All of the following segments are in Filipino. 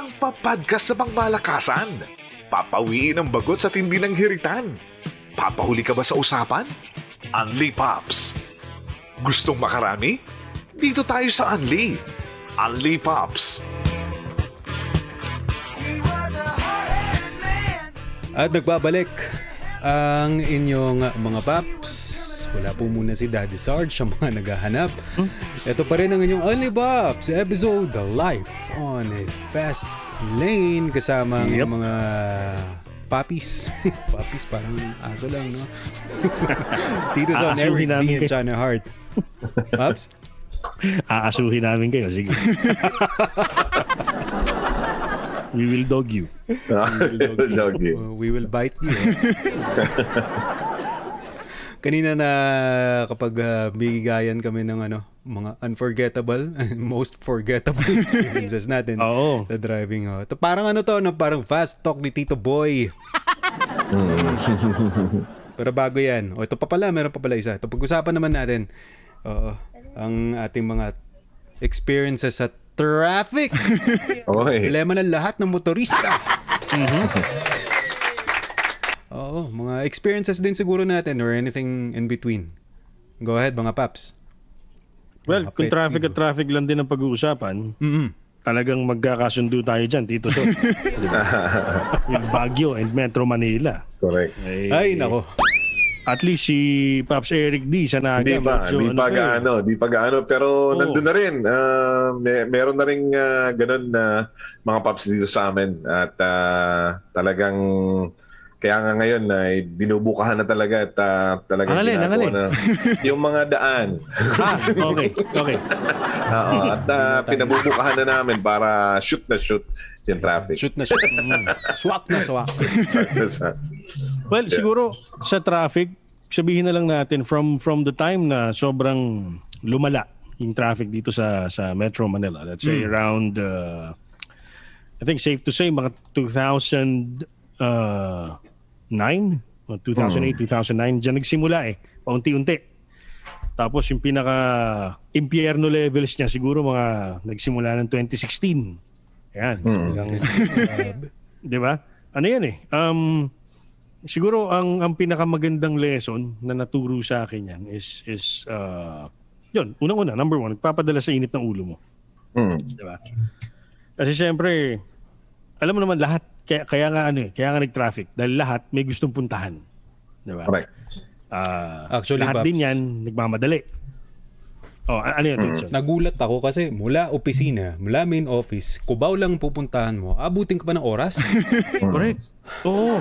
ang papadkas sa pangmalakasan. Papawiin ang bagot sa tindi ng hiritan. Papahuli ka ba sa usapan? Unli Pops. Gustong makarami? Dito tayo sa Unli. Unli Pops. At nagbabalik ang inyong mga paps. Wala po muna si Daddy Sarge sa mga naghahanap. Ito pa rin ang inyong Only Pops episode The Life on a Fast Lane kasama ang Yep. mga puppies. puppies parang aso lang, no? Dito sa Eric D and. China Heart. Pops? Aasuhin namin kayo. Sige. We will dog you. Doggy. Uh, we will bite you. Kanina na kapag uh, bigayan kami ng ano, mga unforgettable, most forgettable experiences natin Oo. sa driving. Oh. Ito, parang ano to, no? parang fast talk ni Tito Boy. Pero bago yan. O ito pa pala, meron pa pala isa. Ito pag-usapan naman natin oo, ang ating mga experiences sa traffic. Okay. Problema ng lahat ng motorista. Oo, mga experiences din siguro natin or anything in between. Go ahead, mga paps. Well, Mga kung pet traffic at traffic lang din ang pag-uusapan, Mm-mm. talagang magkakasundo tayo dyan, Tito So. With Baguio and Metro Manila. Correct. Eh, Ay, nako. At least si Pops Eric D sa naga. Hindi pa, medyo pa ano pa eh. gaano, hindi pa gaano, pero Oo. nandun na rin. Ah, may, meron na rin ah, ganun na mga paps dito sa amin at ah, talagang kaya nga ngayon ay binubukahan na talaga at ah, talagang Ang alin, ang ginagawa alin? na yung mga daan. Ah, okay, okay. Oo, at ah, pinabubukahan na namin para shoot na shoot yung traffic. Shoot na shoot. Mm. Swak na swak. Well, siguro sa traffic, sabihin na lang natin from from the time na sobrang lumala yung traffic dito sa sa Metro Manila. Let's say around uh, I think safe to say mga 2009 o 2008, 2009 diyan nagsimula eh. Paunti-unti. Tapos yung pinaka impyerno levels niya siguro mga nagsimula ng 2016. Ayan. Talagang, uh, 'di ba? Ano 'yan eh? Um siguro ang ang pinakamagandang lesson na naturo sa akin yan is is uh, yun, unang-una, number one, nagpapadala sa init ng ulo mo. Hmm. Di ba? Kasi syempre, alam mo naman lahat, kaya, kaya nga ano eh, kaya nga nag-traffic. Dahil lahat may gustong puntahan. Di ba? Correct. Ah, Actually, lahat Babs. din yan, nagmamadali. Oh, ano yun, Tinson? Nagulat ako kasi mula opisina, mula main office, kubaw lang pupuntahan mo. Abutin ka pa ng oras? Correct. Oo.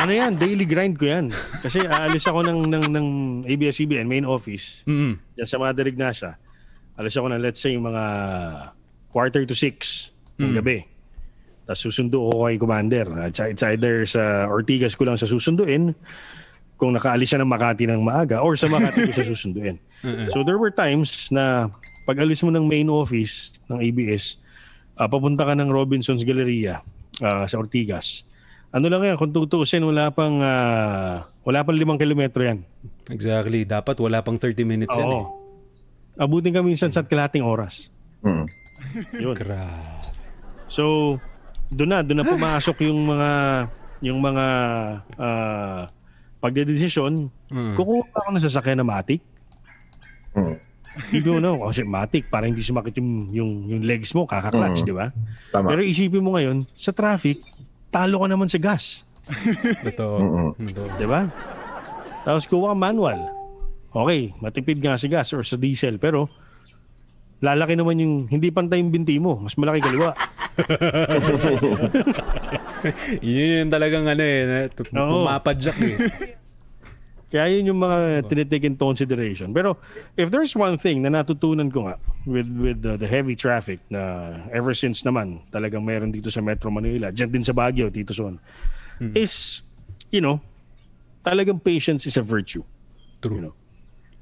Ano yan, daily grind ko yan. Kasi aalis ako ng, ng, ng ABS-CBN main office, Mm. Diyan sa Mother Ignacia. Alis ako ng let's say mga quarter to six ng gabi. Tapos susundo ko kay Commander. It's, it's either sa Ortigas ko lang sa susunduin kung nakaalis siya ng Makati ng maaga or sa Makati ko sa susunduin. so there were times na pag alis mo ng main office ng ABS, ah, papunta ka ng Robinson's Galleria ah, sa Ortigas. Ano lang yan, kung tutuusin, wala pang, ah, wala pang limang kilometro yan. Exactly. Dapat wala pang 30 minutes yan eh. Oo. Abutin ka minsan sa kalating oras. Hmm. Yun. Grabe. So, doon na, doon na pumasok yung mga yung mga uh, pagdedesisyon. Mm. Kukuha ako ng sasakyan na matik. Hmm. Isipin mo na, kasi matik, para hindi sumakit yung, yung, yung legs mo, kakaklatch, Mm. di ba? Tama. Pero isipin mo ngayon, sa traffic, talo ka naman sa gas. Totoo. Di ba? Tapos kuha ka manual. Okay, matipid nga sa gas or sa diesel, pero lalaki naman yung hindi pantay yung binti mo. Mas malaki kaliwa. Yun yung talagang ano eh, pumapadyak eh. Kaya yun yung mga tinitake into consideration. Pero if there's one thing na natutunan ko nga with with the, the heavy traffic na ever since naman talagang meron dito sa Metro Manila, dyan din sa Baguio, Tito Son, is, you know, talagang patience is a virtue. True. You know?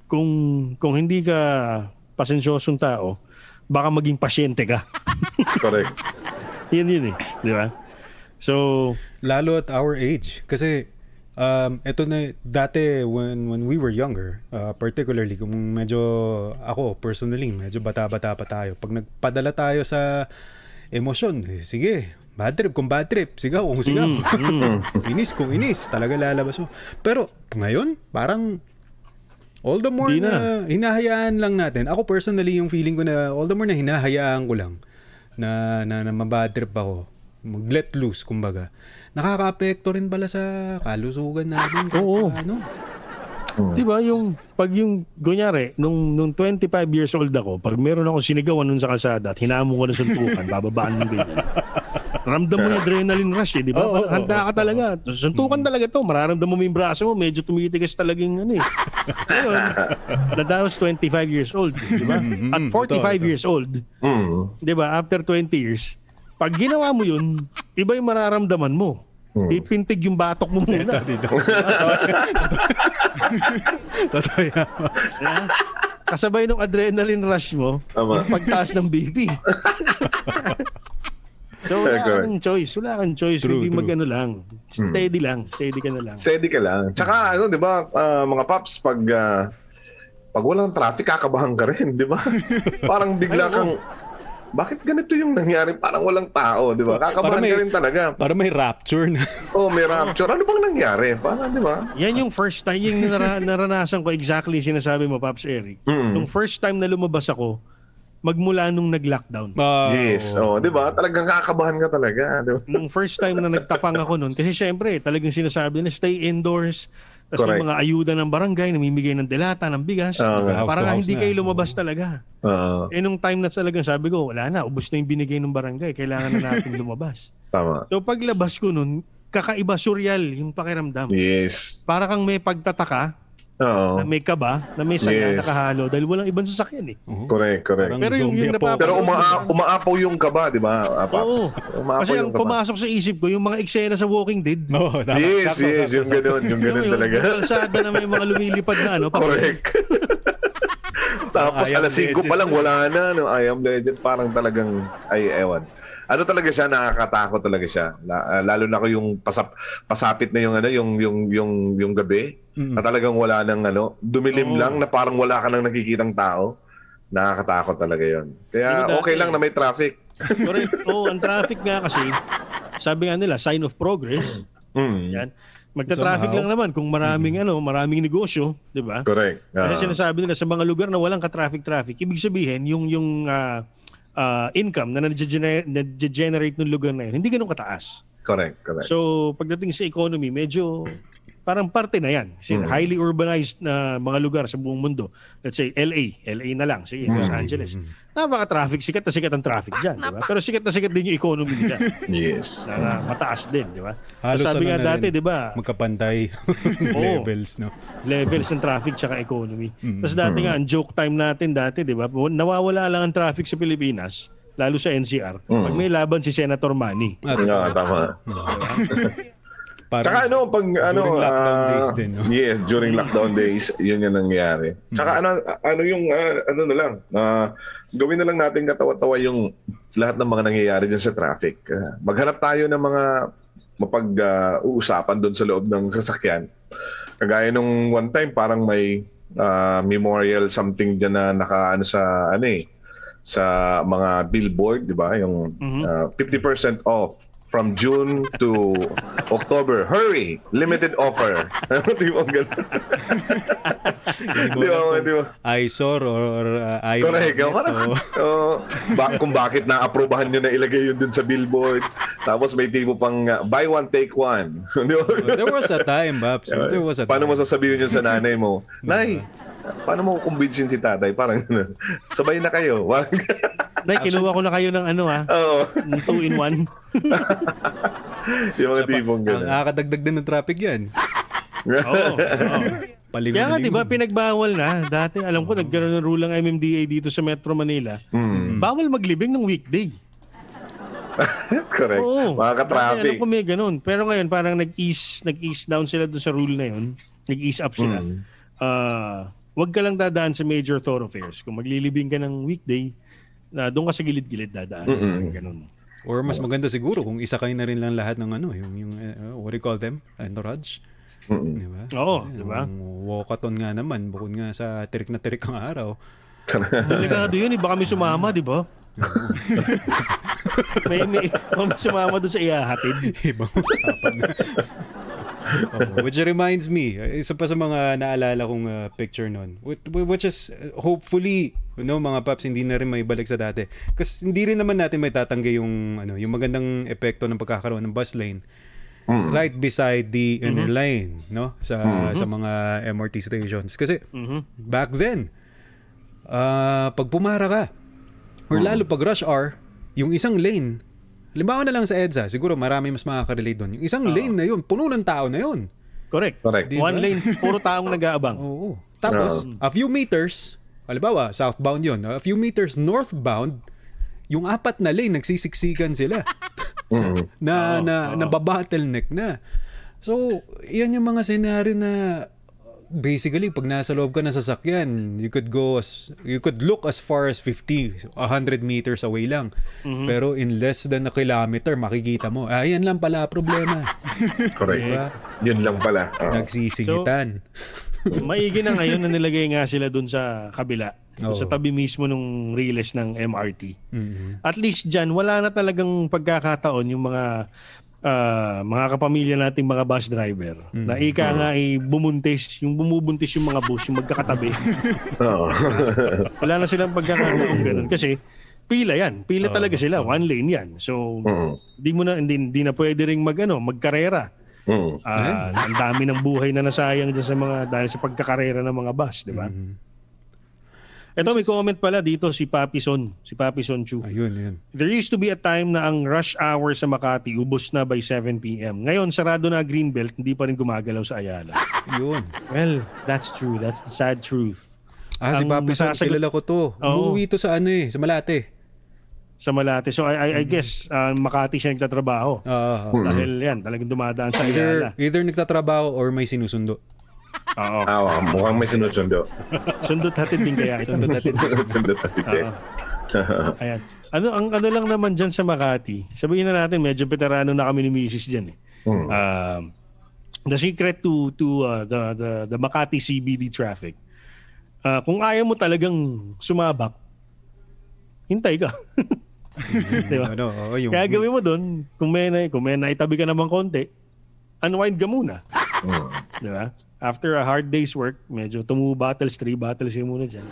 Kung, kung hindi ka pasensyosong tao, baka maging pasyente ka. Correct. yun yun eh. Di ba? So, Lalo at our age. Kasi, um, ito na, dati when, when we were younger, uh, particularly kung medyo, ako personally, medyo bata-bata pa tayo. Pag nagpadala tayo sa emosyon. Eh, Sige, bad trip kung bad trip. Sigaw kung sigaw. inis kung inis. Talaga lalabas mo. Pero ngayon, parang all the more Di na. na. hinahayaan lang natin. Ako personally, yung feeling ko na all the more na hinahayaan ko lang na, na, na mabad trip ako. Mag-let loose, kumbaga. Nakaka-apekto rin pala sa kalusugan natin. Oo. Ano. Di ba yung pag yung kunyari nung nung 25 years old ako, pag meron akong sinigawan nun sa kalsada at hinamon ko ng suntukan, bababaan mo ganyan. Ramdam mo yung adrenaline rush eh, di ba? Oo, Parang Handa ka talaga. Suntukan talaga to. Mararamdam mo yung braso mo, medyo tumitigas talagang ano eh. Ngayon, was 25 years old, di ba? At 45 ito, ito. years old, Mm. di ba? After 20 years, pag ginawa mo yun, iba yung mararamdaman mo. Pipintig yung batok mo muna. Dito. Totoo yan. Kasabay ng adrenaline rush mo, Tama. pagtaas ng BP. So wala Correct. kang choice. Wala kang choice. True, Hindi true. mag-ano lang. Steady lang. Steady ka na lang. Steady ka lang. Tsaka ano, 'di ba, ah, mga paps pag ah, pag walang traffic kakabahan ka rin, 'di ba? Parang bigla Ay, kang bakit ganito yung nangyari? Parang walang tao, 'di ba? Kakabahan may- ka rin talaga. Para may rapture na. Oh, may rapture. Ano bang nangyari? Parang, 'di ba? Yan yung first time, yung nara- naranasan ko exactly sinasabi mo, Pops Eric. Mm. Nung first time na lumabas ako, magmula nung nag-lockdown. Ah, Yes. Oh, 'di ba? Talagang kakabahan ka talaga, 'di ba? Nung first time na nagtapang ako nun, kasi syempre, talagang sinasabi na stay indoors, tapos Correct. mga ayuda ng barangay, namimigay ng delata, ng bigas. House para nga house hindi na. kayo lumabas talaga. Oo, Eh nung time na talagang sabi ko, wala na, ubos na yung binigay ng barangay, kailangan na natin lumabas. tama. So paglabas ko nun, kakaiba surreal yung pakiramdam. Yes. Para kang may pagtataka, Oo. na may kaba, na may saya Yes. nakahalo dahil walang ibang sasakyan eh. Correct, correct. Parang Pero yung- yung. Pero uma- umaapaw yung kaba, 'di ba? ah, Paps? Oo. Umaapaw Kasi ang yung kaba. pumasok sa isip ko, yung mga eksena sa Walking Dead, Oo, tama. Yes, Sakto, yes, sakto, yung gano'n, yung gano'n yung, talaga. yung kalsada na may mga lumilipad na ano, Correct. Tapos alas 5 legend. pa lang wala na no I am legend parang talagang ay ewan. Ano talaga siya nakakatakot talaga siya. Ah, lalo na ko yung pasap pasapit na yung ano yung yung yung yung gabi na talagang wala nang ano dumilim Oo. lang na parang wala ka nang nakikitang tao. Nakakatakot talaga 'yon. Kaya dati- okay lang na may traffic. Correct. Oo, ang traffic nga kasi, sabi nga nila, sign of progress. Mm. Yan. Magta-traffic Somehow. lang naman kung maraming ano, maraming negosyo, 'di ba? Correct. Ah. Kasi sinasabi nila sa mga lugar na walang ka-traffic-traffic, ibig sabihin yung yung ah, ah, income na nage-generate ng lugar na yun, hindi ganun kataas. correct, correct. So, pagdating sa economy, medyo parang parte na yan. Kasi highly urbanized na mga lugar sa buong mundo. Let's say LA, LA na lang, sige, Los Angeles. Napaka-traffic, sikat na sikat ang traffic dyan, di ba? Pero sikat na sikat din yung economy nila. yes. na, na mataas din, di ba? Halos Sabi ano nga na dati, di ba? Magkapantay levels, no? levels ng traffic tsaka economy. Tapos dati nga, ang joke time natin dati, di ba? Nawawala lang ang traffic sa Pilipinas, lalo sa NCR, pag may laban si Senator Manny. Ah, tama. Parang, Tsaka ano, pag ano... During lockdown ah, days din, no? Yes, during lockdown days, yun yung nangyari. Tsaka ano, ano yung, ah, ano na lang, ah, gawin na lang natin katawa-tawa yung lahat ng mga nangyayari dyan sa traffic. Ah, maghanap tayo ng mga mapag-uusapan doon sa loob ng sasakyan. Kagaya nung one time, parang may ah, memorial something dyan na naka, ano sa, ano eh, sa mga billboard, di ba? Yung ah, 50% off from June to October. Hurry! Limited offer. di ba ganun? di ba? Di ba? eyesore or, or uh, eye Correct. magnet, Parang, oh, ba- kung bakit na-aprobahan nyo na ilagay yun dun sa billboard. Tapos may tipo pang uh, buy one, take one. Di ba? There was a time, Babs. There was a Paano mo time. sasabihin yun sa nanay mo? Nay, paano mo kumbinsin si tatay? Parang ganun. Sabay na kayo. Parang- Nay, kinuha ko na kayo ng ano ah, Oo. two in one. yung mga tipong Ang gano'n. nakakadagdag din ng traffic yan. Oo. oo. Paligon Kaya nga, di ba, ligon. pinagbawal na. Dati, alam ko, nagkaroon ng rule ng MMDA dito sa Metro Manila. Hmm. Bawal maglibing ng weekday. Correct. Oo. Mga Dati, ka-traffic. Alam ko may ganun. Pero ngayon, parang nag-ease, nag-ease down sila doon sa rule na yun. Nag-ease up sila. Mm. Ah, wag ka lang dadaan sa major thoroughfares. Kung maglilibing ka ng weekday, na doon ka sa gilid-gilid dadaan. Mm-mm. Ganun. Or mas maganda siguro kung isakay na rin lang lahat ng ano, yung, yung uh, what do you call them? Entourage. Mm-mm. Di ba? Oo, Kasi di ba? yung Walkathon nga naman, bukod nga sa tirik na tirik ang araw. Delikado yun, iba kami sumama, di ba? may, may, may sumama doon sa ihahatid. Ibang usapan na. Oo, which reminds me, isa pa sa mga naalala kong uh, picture nun, which, which is hopefully, no, mga paps, hindi na rin may balik sa dati. Kasi hindi rin naman natin may tatanggi yung, ano, yung magandang epekto ng pagkakaroon ng bus lane Mm. right beside the inner line, no, sa sa mga MRT stations. Kasi back then, uh, pag pumara ka, or lalo pag rush hour, yung isang lane, Halimbawa na lang sa EDSA, siguro marami mas makaka-relate doon. Yung isang lane na yun, puno ng tao na yun. Correct. Correct. Di One lane, puro taong nag-aabang. Oo. Tapos, a few meters, halimbawa, southbound yun, a few meters northbound, yung apat na lane, nagsisiksikan sila. Mm. na, Oo, na, oo. nababottleneck na. So, yan yung mga scenario na basically pag nasa loob ka ng sasakyan you could go as you could look as far as 50 100 meters away lang Mm-hmm. pero in less than a kilometer makikita mo ah yan lang pala problema Correct. Diba? Yun lang pala. Oo. nagsisingitan Maigi na ngayon na nilagay nga sila doon sa kabila. doon Sa tabi mismo nung riles ng MRT. Mhm. At least dyan, wala na talagang pagkakataon yung mga ah, mga kapamilya nating mga bus driver na ika nga ay bumuntis, yung bumubuntis yung mga bus, yung magkakatabi. Oo. wala na silang pagkakataon ganun kasi pila yan. Pila talaga sila. One lane yan. So, Mm. di mo na, hindi, hindi na pwede ring mag, ano, magkarera. Mm. Ah, ang dami ng buhay na nasayang dyan sa mga dahil sa pagkakarera ng mga bus, di ba? Ito may comment pala dito si Papi Son, si Papi Son Chu. ayun yun There used to be a time na ang rush hour sa Makati ubos na by 7 p.m. Ngayon sarado na Greenbelt, hindi pa rin gumagalaw sa Ayala. yun Well, that's true. That's the sad truth. ah si Ang Papi Son masasagot- kilala ko to Oo. umuwi to sa ano eh sa Malate Sa Malate. So I, I, I guess ah, Makati siya nagtatrabaho. Ah, ah, ah. Dahil yan, talagang dumadaan sa either Ayala. either nagtatrabaho or may sinusundo Oo. Ah, mukhang may sinusundo. Sundot hatid din kaya. Sundot hatid. Sundot natin. Oo. Ayan. Ano ang ano lang naman diyan sa Makati. Sabihin na natin medyo veterano na kami ni Mrs. diyan eh. Mm. Um, the secret to to uh, the the the Makati CBD traffic. Uh, kung ayaw mo talagang sumabak, hintay ka. Di ba? ano oo, yung Kaya gawin mo doon, kung may, na, kung may naitabi ka naman konti, unwind ka muna. Mm. Di ba? After a hard day's work, medyo two bottles, three bottles yung muna dyan.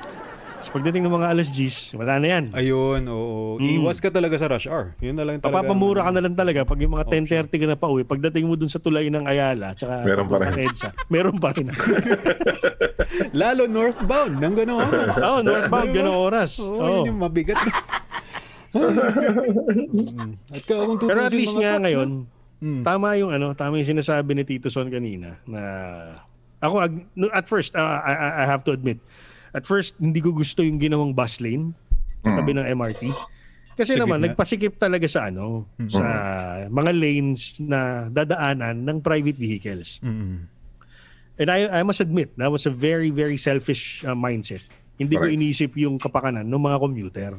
Tapos pagdating ng mga alas 10, wala na yan. Ayun, oo. Iwas ka talaga sa rush hour. Yun na lang talaga. Papapamura ka na lang talaga pag yung mga 10.30 ka na pa uwi. Pagdating mo dun sa tulay ng Ayala, tsaka Meron pa rin. EDSA, meron pa rin. Lalo northbound, nang gano'ng oras. Oo, oh, northbound, gano'ng oras. Oo, yun yung mabigat na. Mm. At kung Pero at least nga ngayon, Mm. tama yung ano, tama yung sinasabi ni Tito Son kanina na ako at first uh, I, I- have to admit at first hindi ko gusto yung ginawang bus lane sa tabi ng MRT. Kasi Sa naman gitna. nagpasikip talaga sa ano sa mga lanes na dadaanan ng private vehicles. Mm. And I, I must admit, that was a very, very selfish uh, mindset. Hindi ko Correct. inisip yung kapakanan ng mga commuter.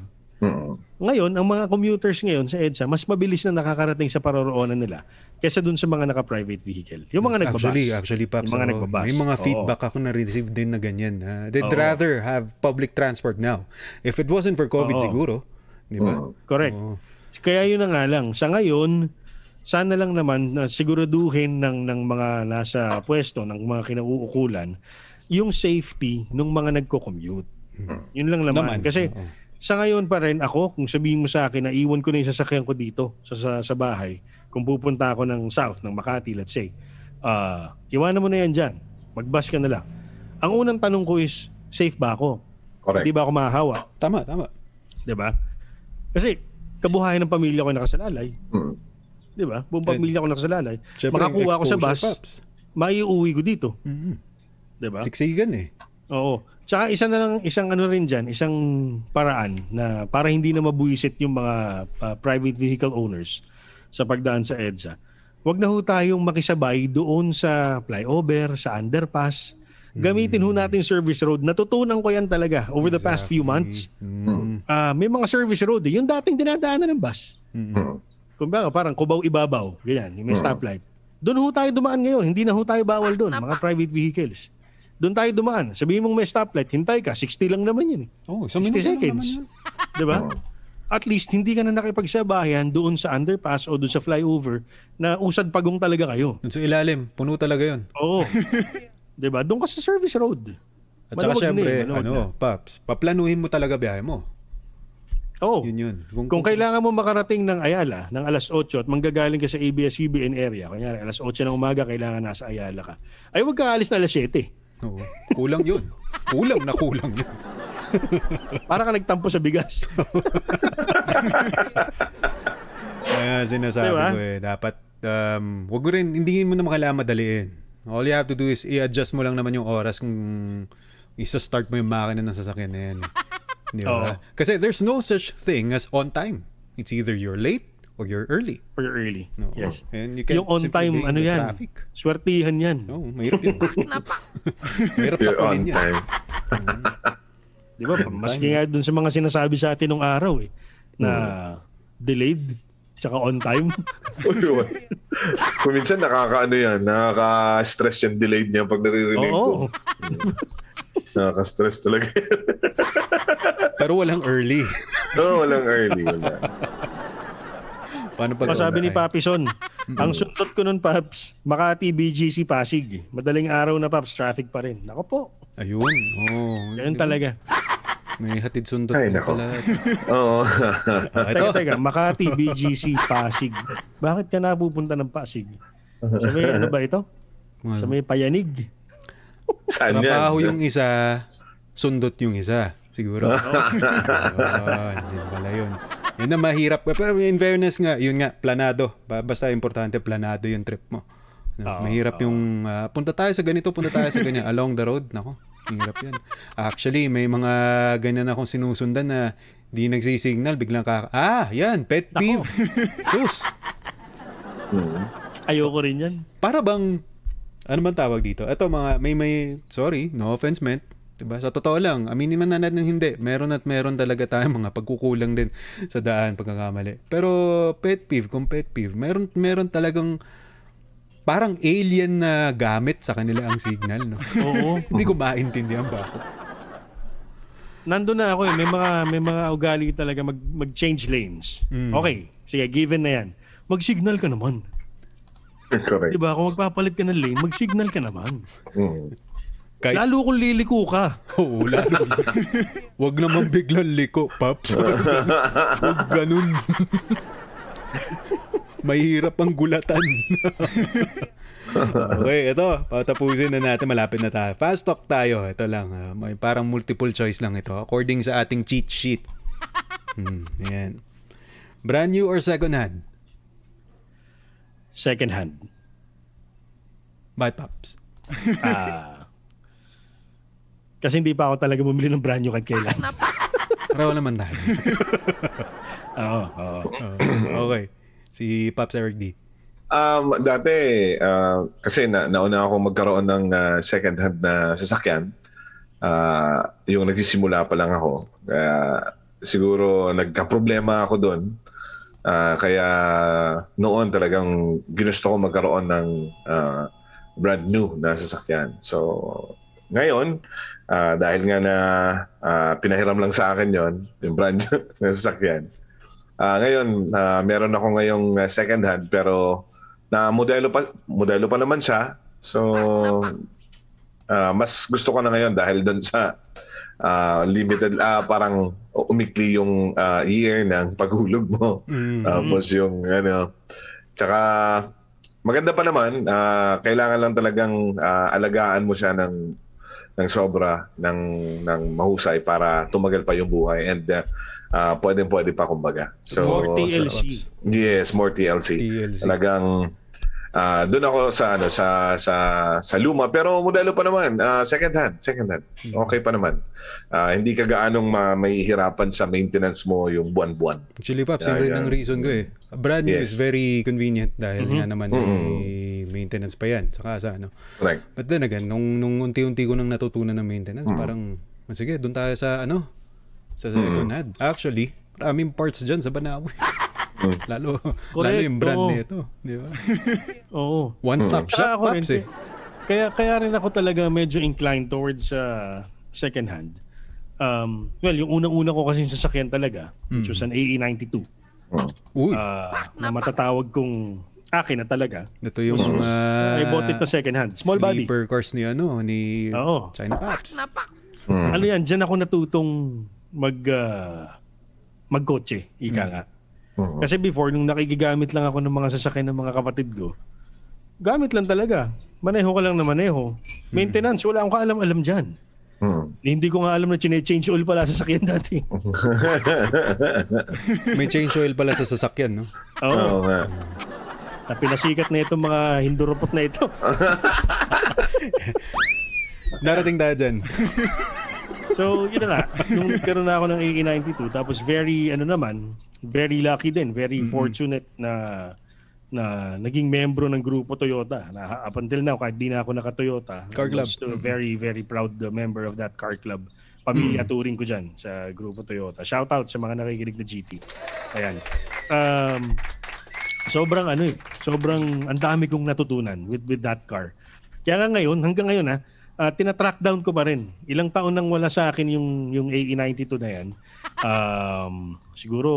Ngayon, ang mga commuters ngayon sa EDSA, mas mabilis na nakakarating sa paroroonan nila kaysa dun sa mga naka-private vehicle. Yung mga nagbabas. Actually, actually, Paps, Yung mga oo. nagbabas. may mga Oo. feedback ako na-receive din na ganyan. na they'd Oo. rather have public transport now. If it wasn't for COVID Oo. siguro, di ba? Correct. Oo. Kaya yun na nga lang. Sa ngayon, sana lang naman na siguraduhin ng, ng mga nasa pwesto, ng mga kinauukulan, yung safety ng mga nagko-commute. Yun lang naman. Naman, Kasi oo. Sa ngayon pa rin ako, kung sabihin mo sa akin na iwan ko na yung sasakyan ko dito sa, sa, sa bahay, kung pupunta ako ng south, ng Makati, let's say, ah iwanan mo na yan dyan. Mag-bus ka na lang. Ang unang tanong ko is, safe ba ako? Correct. Hindi ba ako mahahawa? Tama, tama. 'di ba? Kasi kabuhayan ng pamilya ko nakasalalay, Mm. 'di ba? Buong pamilya ko nakasalalay. Siyempre, Makakuha ako sa bus, maiuwi ko dito, Mhm. 'di ba? Siksigan eh. Oo. Tsaka isa na lang isang ano rin diyan, isang paraan na para hindi na mabuwisit yung mga ah, private vehicle owners sa pagdaan sa EDSA. Huwag na ho tayong makisabay doon sa flyover, sa underpass. Gamitin ho natin service road. Natutunan ko yan talaga over the past few months. Ah, may mga service road eh. Yung dating dinadaanan ng bus. Mm. Kung ba, parang kubaw ibabaw, ganyan, yung may stoplight. Doon ho tayo dumaan ngayon, hindi na ho tayo bawal doon, mga private vehicles. Doon tayo dumaan. Sabihin mong may stoplight, hintay ka, 60 lang naman yun eh. Oh, isang 60 minuto lang seconds. 'Di ba? at least hindi ka na nakipagsabayan doon sa underpass o doon sa flyover na usad pagong talaga kayo. Dun sa ilalim, puno talaga yun. Oo. 'Di ba? Doon ka sa service road. At saka Maluwag na syempre, eh, ano, Paps, paplanuhin mo talaga biyahe mo. Oo. Yun yun. Kung kailangan mo makarating ng Ayala ng alas 8 at manggagaling ka sa ABS-CBN area, kunyari alas 8 ng umaga kailangan nasa Ayala ka, ay huwag ka alis na alas 7. Oo. Kulang yun. kulang na kulang yun. Para ka nagtampo sa bigas. Kaya sinasabi Diba? ko eh, dapat, um, wag mo rin, hindi mo na kailangan madaliin. All you have to do is i-adjust mo lang naman yung oras kung isa-start mo yung makina ng sasakyan na yan. Di ba? Oo. Kasi there's no such thing as on time. It's either you're late or you're early. Or early. No. Yes. And you can't Yung on time, ano yan? Traffic. Swertihan yan. No, mahirap yun. mahirap sa You're on yan. time. Di ba? Maski nga dun sa mga sinasabi sa atin nung araw eh, na delayed, tsaka on time. Kung minsan nakakaano yan, nakaka-stress yung delayed niya pag naririnig Oo. ko. Nakaka-stress talaga. Pero walang early. Oo, walang early. Wala. Paano pag Masabi ni? Papi Son, ang sundot ko nun, Paps, Makati, BGC, Pasig. Madaling araw na, Paps, traffic pa rin. Nako po, Ayun. Oh, ganyan talaga. May hatid sundot Ay, nako. sa lahat. Oo. Ah. Teka, teka, Makati, BGC, Pasig. Bakit ka napupunta ng Pasig? Sa may, ano ba ito? Sa may payanig. Saan yan? Trabaho yung isa, sundot yung isa. Siguro. Ayun, yun pala yun. Yun na mahirap. Pero in fairness nga, yun nga, planado. Ba- Basta importante, planado yung trip mo. No, mahirap yung, ah, punta tayo sa ganito, punta tayo sa ganyan. Along the road, nako, hirap yan. Actually, may mga ganyan akong sinusundan na di nagsisignal, biglang ka, ah, yan, pet peeve. Sus. Ayoko rin yan. para bang ano man tawag dito? Ito mga may may sorry, no offense meant. 'Di ba? Sa totoo lang, aminin man na natin hindi. Meron at meron talaga tayong mga pagkukulang din sa daan pagkakamali. Pero pet peeve, kung pet peeve, meron meron talagang parang alien na gamit sa kanila ang signal, no? Oo. hindi ko maintindihan ba? Nandun na ako eh. May mga, may mga ugali talaga mag, mag-change lanes. Mm. Okay. Sige, given na yan. Mag-signal ka naman. Correct. Diba? Kung magpapalit ka ng lane, mag-signal ka naman. Mm. Kahit, Lalo kung liliko ka. Oo, lalo. Wag naman biglang liko, Paps. Wag ganun. Mahirap ang gulatan. okay, ito. Patapusin na natin. Malapit na tayo. Fast talk tayo. Ito lang. ah, may parang multiple choice lang ito. According sa ating cheat sheet. Hmm, yan. Brand new or second hand? Second hand. Bye, Paps. Ah. Kasi hindi pa ako talaga bumili ng brand new kahit kailan. Pareho naman tayo. Oo, oo. Oh, okay. Si Pops Eric D. Um, dati, ah, kasi na, nauna ako magkaroon ng ah, second-hand na sasakyan. Ah, yung nagsisimula pa lang ako. Kaya siguro nagka-problema ako doon. Ah, kaya noon talagang ginusto ko magkaroon ng ah, brand new na sasakyan. So, ngayon, ah, dahil nga na ah, pinahiram lang sa akin yon yung brand na sasakyan, Ah, ngayon, ah, meron ako ngayong second hand pero na modelo pa modelo pa naman siya. So ah, mas gusto ko na ngayon dahil doon sa ah, limited ah, parang umikli yung ah, year ng paghulog mo. Mm. Tapos yung ano tsaka maganda pa naman ah, kailangan lang talagang ah, alagaan mo siya ng ng sobra ng ng mahusay para tumagal pa yung buhay and uh, uh, pwede pwede pa kumbaga. So More TLC. Yes, more TLC. TLC. Talagang ah doon ako sa ano sa sa sa luma pero modelo pa naman ah, second hand, second hand. Okay pa naman. Ah, hindi ka gaanong ma- mahihirapan sa maintenance mo yung buwan-buwan. Actually, Pops, Yeah, yun rin yeah. reason ko eh. Brand new Yes. is very convenient dahil nga naman may Mhm. Maintenance pa yan. Saka sa ano. Correct. But then again, nung, nung unti-unti ko nang natutunan ng maintenance, parang, "Ah, sige, doon tayo sa ano, sa second hand. Actually, maraming parts dyan sa Banawe. lalo, lalo yung brand oo. nito. Di ba? Oo. One-stop Tsaka shop, Pops eh. Kaya, kaya rin ako talaga medyo inclined towards sa second hand. Um, well, yung unang-una ko kasi sasakyan talaga, which was an AE92. Uy, ah, na matatawag kong akin na talaga. ito yung mga I bought it na second hand. Small body. sleeper cars ni ano, ni Oo. China Pops. Ano yan, dyan ako natutong mag ah, magkotse, ika nga. Kasi before, nung nakikigamit lang ako ng mga sasakyan ng mga kapatid ko, gamit lang talaga. Maneho ka lang na maneho. Maintenance, wala akong kaalam-alam dyan. Hmm. Hindi ko nga alam na chine-change oil pala sa sasakyan dati. May change oil pala sa sasakyan, no? Oo. Oo nga. Na pinasikat na itong mga hinduropot na ito. Darating tayo dyan. So, yun na nga. Nung nagkaroon na ako ng AE92, tapos very, ano naman, very lucky din, very fortunate na na naging membro ng grupo Toyota. Na up until now, kahit di na ako naka-Toyota, Car I club. was still very, very proud uh, member of that car club. Pamilya touring ko dyan sa grupo Toyota. Shout out sa mga nakikinig na GT. Ayan. Um, sobrang ano eh, sobrang ang dami kong natutunan with with that car. Kaya nga ngayon, hanggang ngayon ha, ah, tina-track down ko pa rin. Ilang taon nang wala sa akin yung yung AE92 na yan. Um, siguro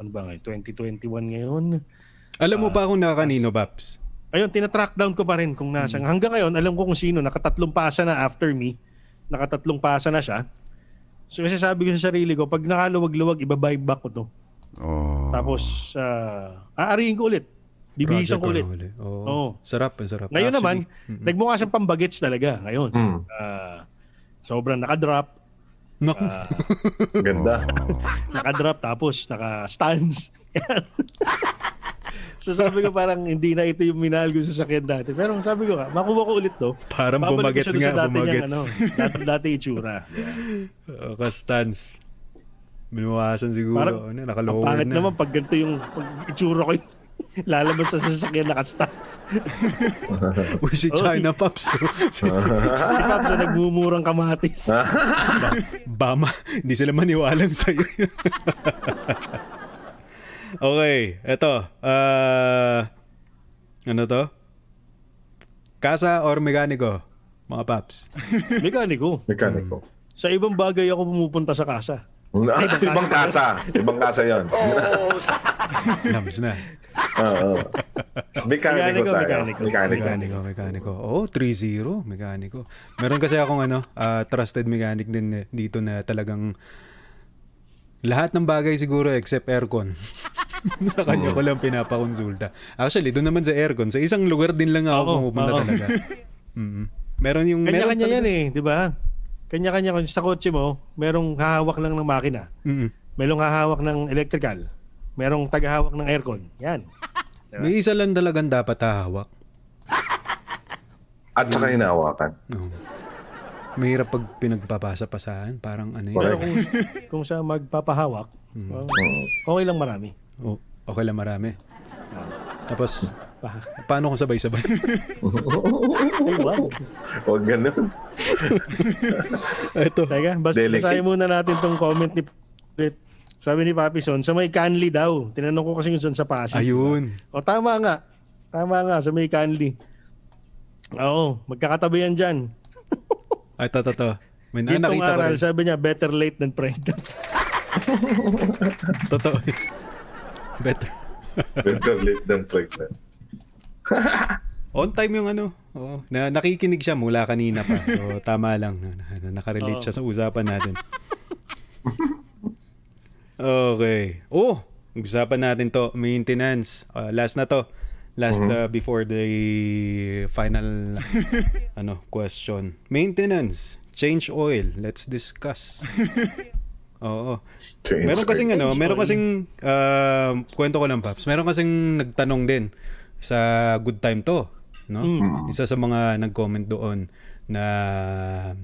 ano ba ngayon, 2021 ngayon. Alam mo ba kung nakakanino, Paps? Ayun, tina-track down ko pa rin kung nasa. Hanggang ngayon, alam ko kung sino. Nakatatlong pasa na after me. Nakatatlong pasa na siya. So kasi sabi ko sa sarili ko, pag nakaluwag-luwag, ibabuy back ko to. Oh. Tapos, uh, aarihin ko ulit. Bibihisan ko ulit. Oo. Oo. Sarap, ang sarap. Ngayon naman, Actually, mm-mm. nagmukha siyang pambagets talaga ngayon. Hmm. Ah, sobrang nakadrop, Naku. Ganda. nakadrop tapos naka-stands. so sabi ko parang hindi na ito yung minahal ko sa sakyan dati. Pero sabi ko nga, makuha ko ulit to. Parang bumagets nga, bumagets. ano, dati, dati itsura. Oo, ka-stance. Binuwasan siguro. Parang, ano, nakalower pangit na. naman pag ganito yung pag itsura ko yung lalabas sa sasakyan naka-stands. Uy, si China Pops. si Pops na nagmumurang kamatis. Bama, hindi sila maniwalang sa'yo. okay, eto. ah ano to? Kasa or mekaniko? Mga paps. Mekaniko. Mekaniko. Sa ibang bagay ako pumupunta sa kasa. Ibang kasa. Ibang kasa yon. Nams na. Oo. Mekaniko Mekaniko, tayo. mekaniko. Mekaniko. Mekaniko. Oo, oh, 3-0, mekaniko. Meron kasi akong ano, ah, trusted mechanic din eh, dito na talagang lahat ng bagay siguro except aircon. sa kanya ko lang pinapakonsulta. Actually, doon naman sa aircon, sa isang lugar din lang ako Oo, pumupunta oo. talaga. Mm. Meron yung Kanya-kanya meron yan eh, di ba? Kanya-kanya kung sa kotse mo, merong hahawak lang ng makina. Mm-mm. Merong hahawak ng electrical. Merong tagahawak ng aircon. Yan. May isa lang talagang dapat hahawak. At saka hinahawakan. No. Mahirap pag pinagpapasa-pasahan, parang ano yun. Pero kung, kung siya magpapahawak, uh, okay lang marami. Oh, okay lang marami. Tapos, Pa- paano kung sabay-sabay? Ay, wag. Huwag ganun. Ito. Teka, bas basahin muna natin tong comment ni Pit. Sabi ni Papi Son, sa may Canly daw. Tinanong ko kasi yung son sa Pasig. Ayun. O tama nga. Tama nga, sa may Canly. Oo, magkakatabi yan dyan. Ay, to, to, to. May na, Gintong nakita ko aral, rin. sabi niya, better late than pregnant. Totoo. Better. Better late than pregnant. On time yung ano. Oo. Na, nakikinig siya mula kanina pa. So, tama lang. Na, na, nakarelate siya sa usapan natin. okay. Oh! Usapan natin to. Maintenance. Uh, last na to. Last uh, before the final ano question. Maintenance. Change oil. Let's discuss. Oo. Change Meron kasing oil. ano, meron kasing uh, kwento ko lang paps. Meron kasing nagtanong din sa Good Time to, no? Isa sa mga nag-comment doon na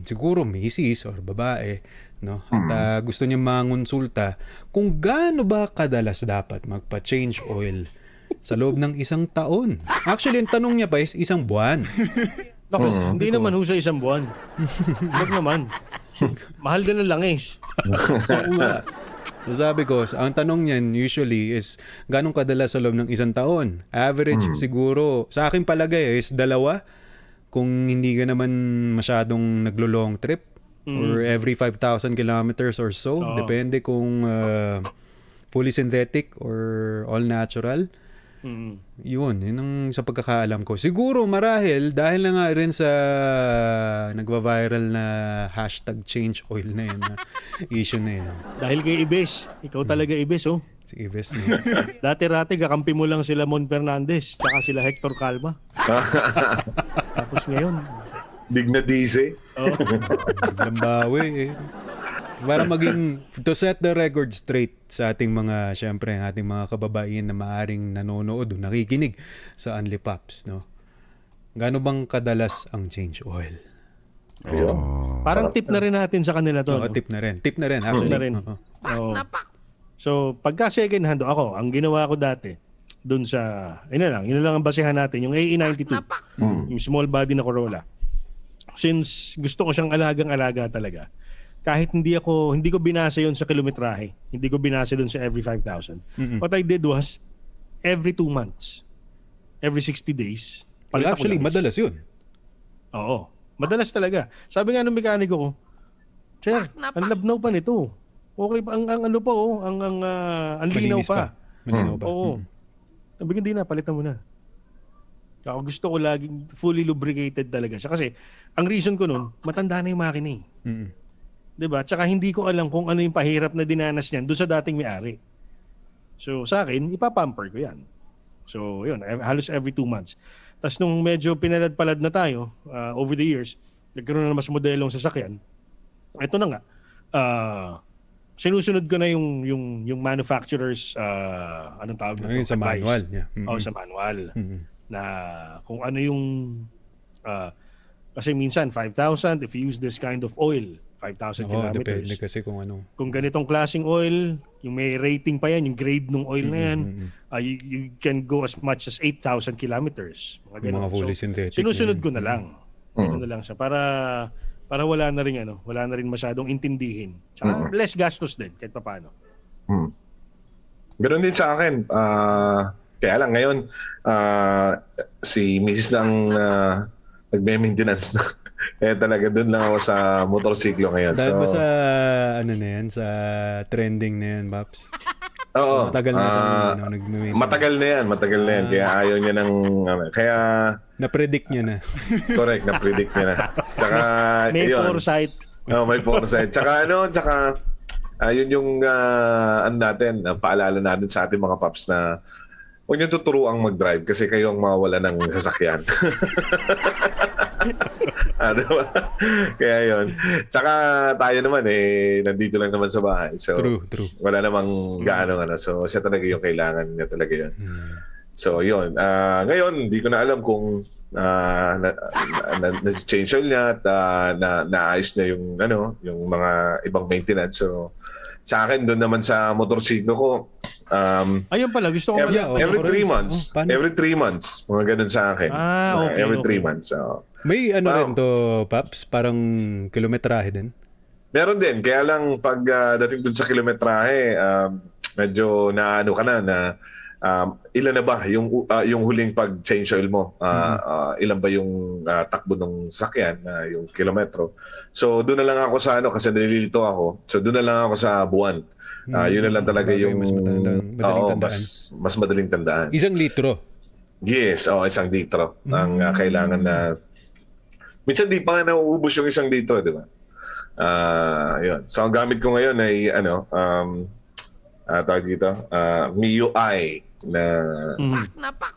siguro misis or babae, no? At uh, gusto niya mangonsulta kung gaano ba kadalas dapat magpa-change oil sa loob ng isang taon. Actually, ang tanong niya pa is isang buwan. Naku, hindi naman ho sa isang buwan. Huwag naman. Mahal din ang langis. So sabi ko, ang tanong niyan usually is ganong kadalas sa loob ng isang taon? Average siguro, sa akin palagay is dalawa. Kung hindi ka naman masyadong naglo-long trip, or every 5,000 kilometers or so. Oo. Depende kung uh, fully synthetic or all natural. Mm. Yun, yun ang sa pagkakaalam ko. Siguro marahil dahil na nga rin sa nagva-viral na hashtag change oil na yun, na issue na yun. Dahil kay Ibes, ikaw talaga Ibes, oh. Si Ives na. Dati-rati, kakampi mo lang sila Mon Fernandez, tsaka sila Hector Calma. Tapos ngayon, Dig na DC. oh, Lambawi eh. Para maging, to set the record straight sa ating mga, syempre, ang ating mga kababaihan na maaring nanonood o nakikinig sa Unli Pops, no? Gano bang kadalas ang change oil? Ayun. parang tip na rin natin sa kanila to. Oo, no? tip na rin. Tip na rin, actually. na rin. Oo. Oo. So, pagka second hand, ako, ang ginawa ko dati, dun sa, yun na lang, yun na lang ang basehan natin, yung AE92, yung small body na Corolla. Since gusto ko siyang alagang-alaga talaga, kahit hindi ako, hindi ko binasa yon sa kilometrahe, hindi ko binasa dun sa every 5,000. What I did was, every two months, every 60 days, Well, actually, madalas yun. Oo. Madalas talaga. Sabi nga ng mekaniko ko, Sir, ang labnaw pa nito. Okay pa, ang, ang ano pa oh, ang, ang, ah, ang linaw Malinis pa. Malinaw pa. Oo. Sabi ko, hindi na, palitan mo na. Ako gusto ko laging fully lubricated talaga siya. Kasi, ang reason ko nun, matanda na yung makina eh. Mm. 'Di ba? Tsaka hindi ko alam kung ano yung pahirap na dinanas niyan doon sa dating may-ari. So sa akin, ipapamper ko 'yan. So 'yun, halos every two months. Tapos nung medyo pinalad-palad na tayo uh, over the years, nagkaroon na mas modelong sasakyan. Ito na nga. Uh, sinusunod ko na yung yung yung manufacturer's uh, anong tawag nito? sa Advice. manual. Yeah. Mm. Oh, sa manual Mm. na kung ano yung ah, kasi minsan 5,000 if you use this kind of oil 5,000 Oo, depende kilometers. kasi kung ano. Kung ganitong klaseng oil, yung may rating pa yan, yung grade ng oil na yan, mm, ah, you, you can go as much as 8,000 kilometers. Mga, Yung ganun. mga fully So, synthetic. Sinusunod ko na lang. Ganun na lang siya para para wala na rin ano, wala na rin masyadong intindihin. Tsaka less gastos din kahit papaano. Hmm. Ganun din sa akin. Ah, kaya lang ngayon, ah, si Mrs. lang uh, nagme-maintenance na. Kaya talaga doon lang ako sa motorsiklo ngayon. Dahil so, ba sa, ano na yan, sa trending na yan, Paps? oo, Matagal na siya ah, ano, nag-maintain. Matagal na yan, matagal na yan. Kaya ayaw niya ng... ano, kaya, Na-predict niya na. correct, na-predict niya na. Tsaka, May yun. foresight. Oh, may foresight. Tsaka ano, tsaka ah, yun yung ah, ano natin, ah, paalala natin sa ating mga paps na huwag niyo tuturuang mag-drive kasi kayo ang mawawala ng sasakyan. diba? Kaya yun. Tsaka tayo naman eh, nandito lang naman sa bahay. So, True, true. wala namang gaano ano. So, siya talaga yung kailangan niya talaga yun. Hmm. So, yun. Ah, ngayon, hindi ko na alam kung ah, na, na, na, change oil niya at ah, na, naayos niya yung, ano, yung mga ibang maintenance. So, sa akin, doon naman sa motorsiklo ko, um, Ayun pala, gusto ko every, Yeah, malaman. every three Oh, months. paano? every three months. Mga ganun sa akin. Ah, okay, every three okay. months. So, May ano Wow. rin to, Paps? Parang kilometrahe din. Meron din. Kaya lang pag ah, dating dun sa kilometrahe, um, medyo naano ka na na um, ilan na ba yung ah, yung huling pag change oil mo? Ah, ah, ilan ba yung ah, takbo ng sakyan na yung kilometro? So doon na lang ako sa ano kasi nalilito ako. So doon na lang ako sa buwan. Ah, yun na lang talaga yung mas madaling- madaling Oo, tandaan. mas mas madaling tandaan. Isang litro. Yes, oh, isang litro ang ah, kailangan na Minsan di pa nga nauubos yung isang litro, di ba? Ah, yun. So ang gamit ko ngayon ay ano, um ah, tawag dito, ah MIUI na Mhm.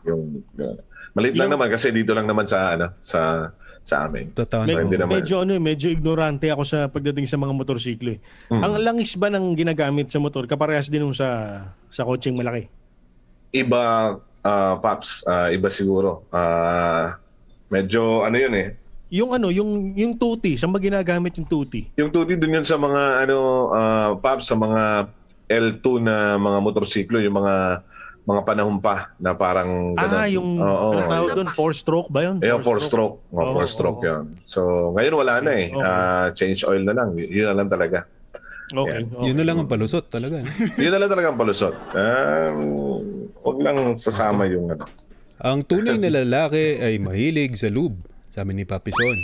yung yun. maliit lang Yung- naman kasi dito lang naman sa ano, sa sa amin. Totoo. Med- hindi naman. medyo ano, eh, medyo ignorante ako sa pagdating sa mga motorsiklo. Eh. Hmm. Ang langis ba ng ginagamit sa motor kaparehas din nung sa sa kotseng malaki? Iba ah, paps, ah, iba siguro. Ah, medyo ano yun eh. Yung ano, yung yung tuti, saan ba ginagamit yung tuti? Yung tuti dun yun sa mga ano ah, paps sa mga L2 na mga motorsiklo, yung mga mga panahon pa na parang ganun. Ah, yung Oo. ano tawag doon, four stroke ba yun? Yeah, four stroke. Oh, Oo, four stroke oo. yun. So, ngayon wala na eh. Okay. Ah, change oil na lang. Yun na lang talaga. Okay. okay. Yun na lang ang palusot talaga. no? Yun na lang talaga ang palusot. Um, huwag lang sasama yung ano. ang tunay na lalaki ay mahilig sa lube, sabi ni Papi Son.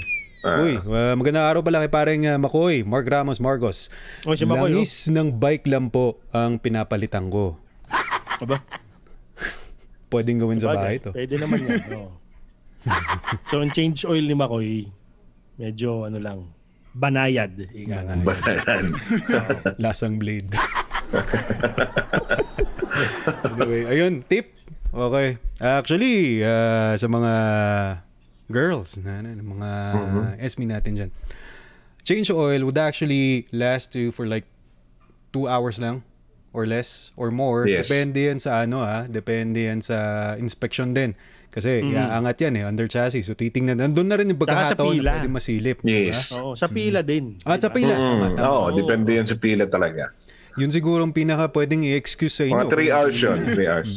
Uy, uh, magandang araw pala kay pareng uh, Makoy, Mark Ramos Marcos. Oh, si Makoy, Langis ng bike lang po ang pinapalitan ko. Aba, Pwedeng gawin sa bagay. bahay to. Pwede naman yan. oo. so, ang change oil ni Makoy, medyo ano lang, banayad. Ika nga. Banayan. Lasang blade. anyway, ayun, tip. Okay. Actually, uh, sa mga girls, na, na, mga SB natin dyan, change oil would actually last you for like two hours lang or less or more. Yes. Depende yan sa ano ah, depende yan sa inspection din. Kasi iaangat yan eh, under chassis. So titingnan, nandun na rin yung pagkakataon pila. na pwede masilip. di ba? Yes. Oo, sa pila din. At sa pila, tama, Mm, tama. Oo, depende yan sa pila talaga. Yun siguro ang pinaka pwedeng i-excuse sa inyo. Mga 3 hours yun. 3 hours.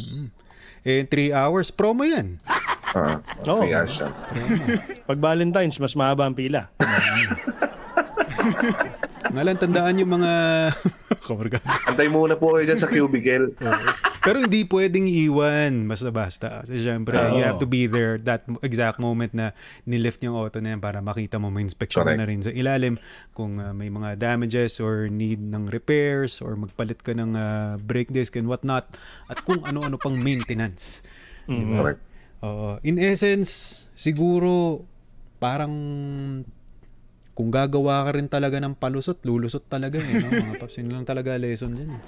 Eh, 3 hours, promo yan. Ah, Oo. 3 hours yun. Pag Valentine's, mas mahaba ang pila. Ngalan, tandaan yung mga... Kamarga. Antay muna po kayo dyan sa cubicle. Pero hindi pwedeng iwan basta-basta. Kasi syempre, you have to be there that exact moment na nilift yung auto na yan para makita mo, may inspection mo Correct. na rin sa ilalim kung uh, may mga damages or need ng repairs or magpalit ka ng uh, brake disc and whatnot at kung ano-ano pang maintenance. Ba? Correct. Oo. in essence, siguro parang kung gagawa ka rin talaga ng palusot, lulusot talaga eh. No? Mga paps, yun lang talaga lesson dyan. eh.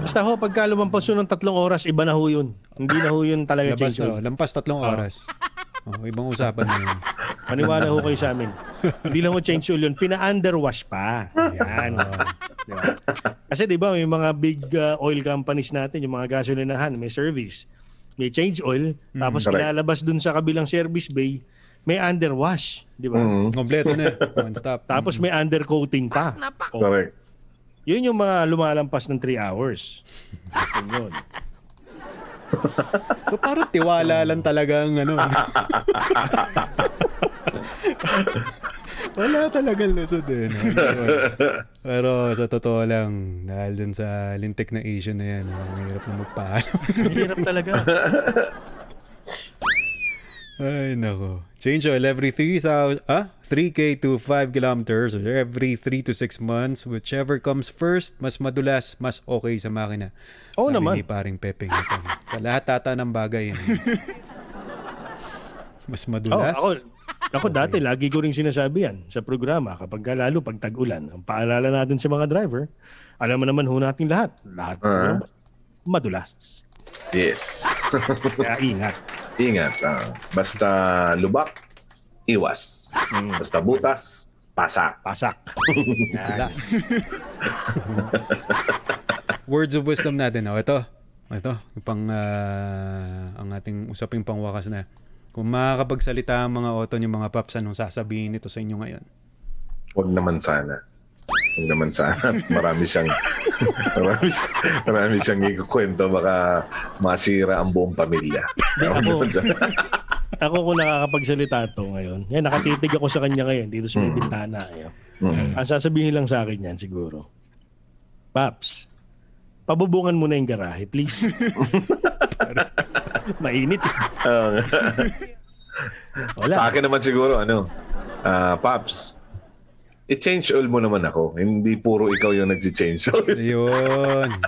Basta ho, pagka lumampas yun ng tatlong oras, iba na ho yun. Hindi na ho yun talaga Labas change na, oil. lampas tatlong oras. Oh, ibang usapan na yun. Maniwala ho kayo sa amin. Hindi lang ho change oil yun, pina-underwash pa. Yan. Di ba? Kasi di ba may mga big uh, oil companies natin, yung mga gasolinahan, may service. May change oil, tapos Correct. ilalabas dun sa kabilang service bay, may underwash. Di ba? Mm, Kompleto na. eh. One stop. Tapos may undercoating pa. Oh, correct. yun yung mga lumalampas ng 3 hours. Yun yun. So parang tiwala lang talaga ang ano. Wala talagang lusot eh. No? Pero, pero sa totoo lang, dahil dun sa lintik na Asian na yan, ang hirap na magpaalam. Hirap talaga. Ay, nako. Change oil every 3,000, ah? 3K to 5 kilometers or every 3 to 6 months. Whichever comes first, mas madulas, mas okay sa makina. Oo Sabi naman. ni paring Pepe Ngatan. Sa lahat tata ng bagay yan. mas Oh, madulas. Ako, ako dati, lagi ko rin sinasabi yan sa programa kapag ka lalo pag tag-ulan. Ang paalala natin sa mga driver, alam mo naman ho natin lahat. Lahat Ah. uh madulas. Yes. Kaya ingat. Ingat. ah. basta lubak, iwas. Basta butas, pasak. Pasak. Madulas. Words of wisdom natin. Oh, ito. Ito. Pang, ah, ang ating usaping pangwakas na. Kung makakapagsalita ang mga auto niyo mga paps, anong sasabihin nito sa inyo ngayon? Huwag naman sana. Huwag naman sana. Marami siyang marami, siyang, marami siyang ikukwento baka masira ang buong pamilya. Huwag ako- naman sana. Ako kung nakakapagsalita to ngayon, yan, nakatitig ako sa kanya ngayon dito sa may bintana. Yun. Mm. Ang sasabihin lang sa akin yan siguro, Paps, pabubungan mo na yung garahe, please. Mainit. eh. Ah, Wala. sa akin naman siguro, ano, ah, Paps, i-change oil mo naman ako. Hindi puro ikaw yung nag-change oil. Ayun.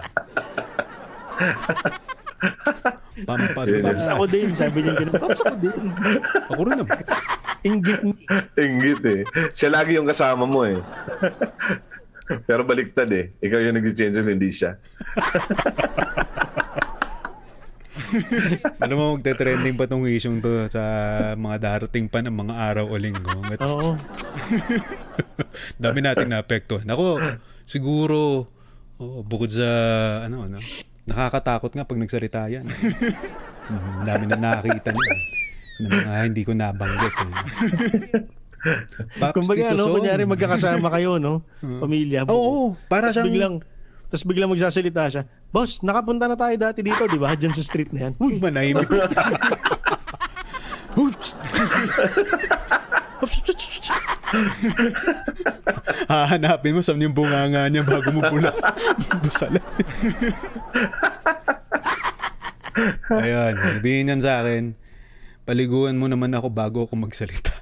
Pampadulas. Paps ako din, sabi niya ganun. Paps ako din. Ako rin naman. Inggit ni. Inggit eh. Siya lagi yung kasama mo eh. Pero baliktad eh. Ikaw yung nag-change oil, hindi siya. Alam mo, magte-trending pa tong issue to sa mga darating pa ng mga araw o linggo. Oo. dami nating naapektuhan. Ako, siguro, oh, bukod sa, ano, ano, nakakatakot nga pag nagsalita yan. Mhm, dami na nakakita niya. Na mga hindi ko nabanggit. Eh. Paps, Kumbaga, Son. kunyari magkakasama kayo, no? Pamilya. Oo, para Tapos siyang... biglang, tapos biglang magsasalita siya, Boss, nakapunta na tayo dati dito, di ba? Diyan sa street na yan. Uy, manahimik. Oops. Hahanapin mo saan yung bunganga niya bago mo bulas. Busalan. Ayun, sabihin yan sa akin, paliguan mo naman ako bago ako magsalita.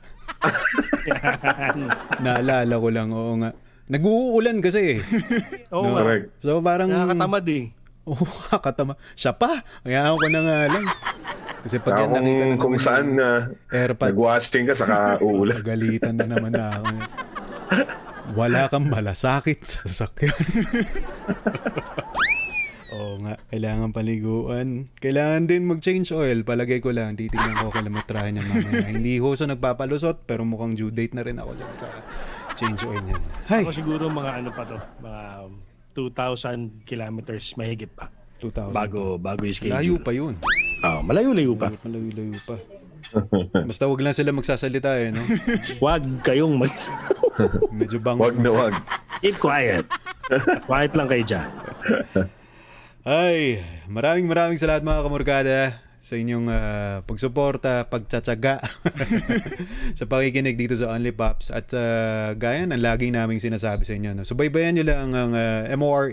Naalala ko lang, oo nga. Nag-uulan kasi eh. Oo No. nga. So parang... Nakakatamad eh. Oo, kakatama. Siya pa. Kaya ko na nga lang. Kasi pag Saka yan nakita na kung, saan na AirPods, nag-washing ka, saka uulan. Galitan na naman na ako. Wala kang malasakit sa sasakyan. Oo nga, kailangan paliguan. Kailangan din mag-change oil. Palagay ko lang, titignan ko kilometrahe niya mamaya. Hindi ho sa nagpapalusot, pero mukhang due date na rin ako sa, change oil niyan. Hay, Ako siguro mga ano pa to, mga 2,000 kilometers mahigit pa 2,000. bago bago yung schedule. Layo pa yun. Ah, malayo-layo pa. Malayo-layo pa. Basta wag lang sila magsasalita eh, no? Huwag kayong mag... Medyo bang... Wag na wag. Keep quiet. quiet lang kayo dyan. Ay, maraming maraming salamat mga kamorkada sa inyong ah, pagsuporta, pagtsatsaga sa pakikinig dito sa Only Pops at uh, gaya ng lagi naming sinasabi sa inyo. No? Subaybayan nyo lang ang ah, MORE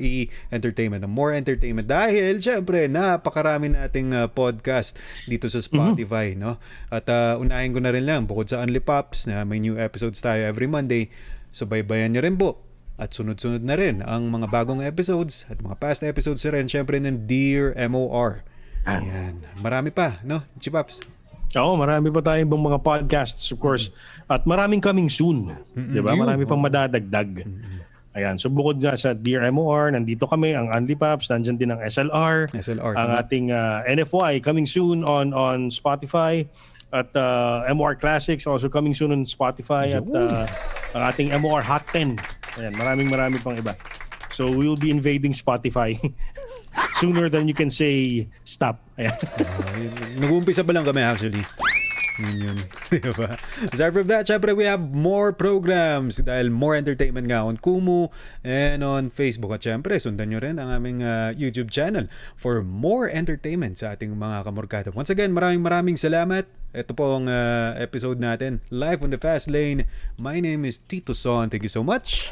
Entertainment, ang More Entertainment dahil syempre napakarami nating ah, podcast dito sa Spotify. no At ah, unahin ko na rin lang, bukod sa Only Pops na may new episodes tayo every Monday, subaybayan nyo rin po at sunod-sunod na rin ang mga bagong episodes at mga past episodes na rin syempre ng Dear MOR. Ayan. Marami pa, no? Chipaps. Oo, marami pa tayong ibang mga podcasts, of course. At maraming coming soon. Di ba? Yun. Marami pang madadagdag. Ayan. So bukod nga sa Dear MOR, nandito kami, ang Only Pops, nandyan din ang SLR. SLR, Ang tama. ating ah, NFY coming soon on on Spotify. At ah, MOR Classics also coming soon on Spotify. At ah, ang ating MOR Hot 10. Ayan, maraming marami pang iba. So we will be invading Spotify sooner than you can say stop. Ayan. Yun. Nag-uumpisa pa lang kami actually. Yun yun. diba? Aside from that, syempre we have more programs dahil more entertainment nga on Kumu and on Facebook. At syempre, sundan nyo rin ang aming ah, YouTube channel for more entertainment sa ating mga kamorkada. Once again, maraming maraming salamat. Ito po ang ah, episode natin, Live on the Fast Lane. My name is Tito Son. Thank you so much.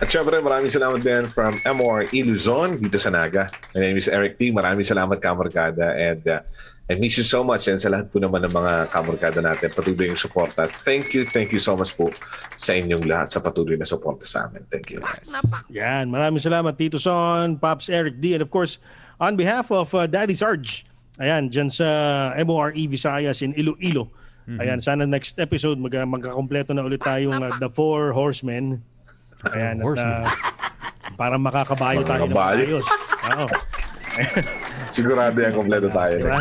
At syempre, maraming salamat din from MOR Iluzon dito sa Naga. My name is Eric T. Maraming salamat, Kamarkada. And uh, I miss you so much. And sa lahat po naman ng mga Kamarkada natin, patuloy yung suporta. Thank you, thank you so much po sa inyong lahat sa patuloy na suporta sa amin. Thank you. Yan, maraming salamat Tito Son, Pops Eric D, and of course, on behalf of uh, Daddy Sarge, ayan, dyan sa MORE Visayas in Iloilo. Ayan, sana next episode mag magkakompleto na ulit tayong uh, The Four Horsemen. Ayan, at, Horsemen. uh, para makakabayo tayo ng maayos. Oo. Sigurado yan, kompleto tayo. Diba?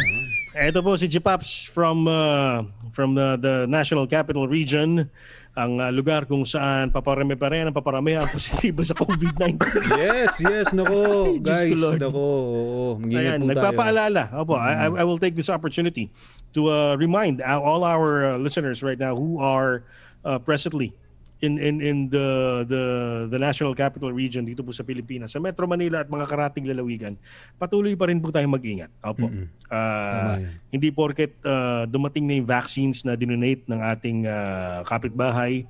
Ito po si Chipaps from uh, from the, the National Capital Region, ang uh, lugar kung saan paparami pa rin ang paparami ang positibo sa COVID-19. Yes, yes, nako. Guys, Lord. nako. oo, Ayan, po tayo. nagpapaalala. Opo, I, I- I will take this opportunity to uh, remind all our uh, listeners right now who are uh, presently in in in the the the National Capital Region dito po sa Pilipinas, sa Metro Manila at mga karating lalawigan. Patuloy pa rin po tayong mag-ingat. Opo. Tama yan. hindi porket uh, dumating na yung vaccines na dinonate ng ating uh, kapitbahay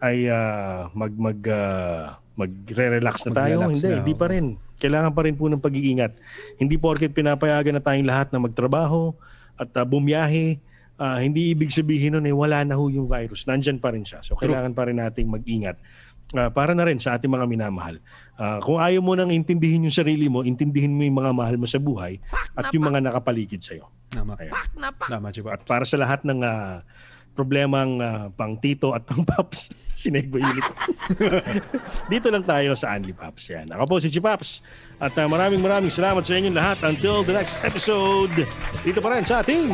ay uh, mag mag uh, magre-relax na tayo. Mag-relax Hindi, na, hindi pa rin. Kailangan pa rin po ng pag-iingat. Hindi porket pinapayagan na tayong lahat na magtrabaho at uh, bumiyahe, ah, hindi ibig sabihin nun eh wala na ho yung virus. Nandyan pa rin siya. So kailangan pa rin nating mag-ingat. Ah, para na rin sa ating mga minamahal. Ah, kung ayaw mo nang intindihin yung sarili mo, intindihin mo yung mga mahal mo sa buhay at yung mga nakapaligid sa'yo. Tama. Ayan. Tama, Chipaps. At para sa lahat ng ah, problemang ah, pang tito at pang paps, sinegway ulit. Dito lang tayo sa Anli Paps. Yan. Ako po si Chipaps. At ah, maraming maraming salamat sa inyong lahat. Until the next episode, dito pa rin sa ating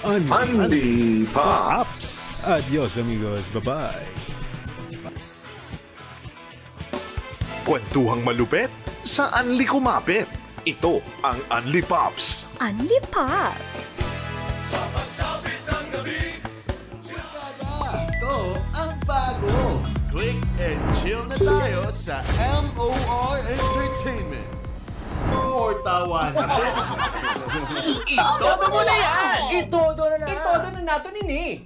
Un- Andy Pa! Paps. Adios, amigos. Bye-bye. Kwentuhang malupet sa Anli Kumapit. Ito ang Anli Pops. Unli Pops! Ito ang bago. Click and chill na tayo sa MOR Entertainment. More tawanan. Itodo mo na yan! Itodo na na! Itodo na nato nini!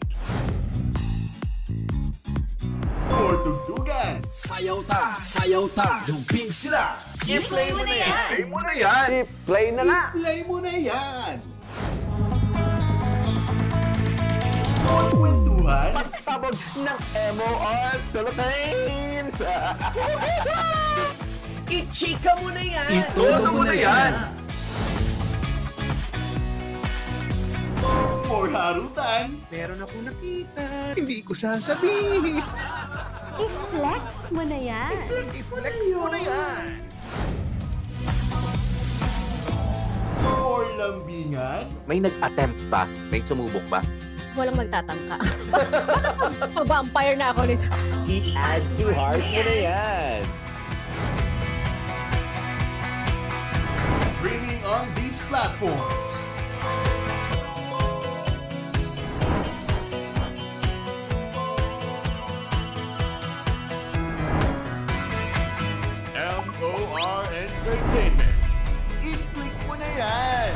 More tugtugan. Sayaw ta, sayaw ta, dumping sila. I-play mo na yan! Ay mo na yan! Play na na! Play mo na yan. More kwentuhan. kwentuhan, Pasabog ng MOR Philippines! I-chika mo na yan! Ito mo na yan! or harutan, Meron ako nakita, hindi ko sasabihin. I-flex mo na yan. I-flex mo na yan. or lambingan, May nag-attempt ba? May sumubok ba? Walang magtatangka. Bakit vampire na ako nito? I-add to heart mo na yan! streaming on these platforms. MOR Entertainment. Eat click mo na yan!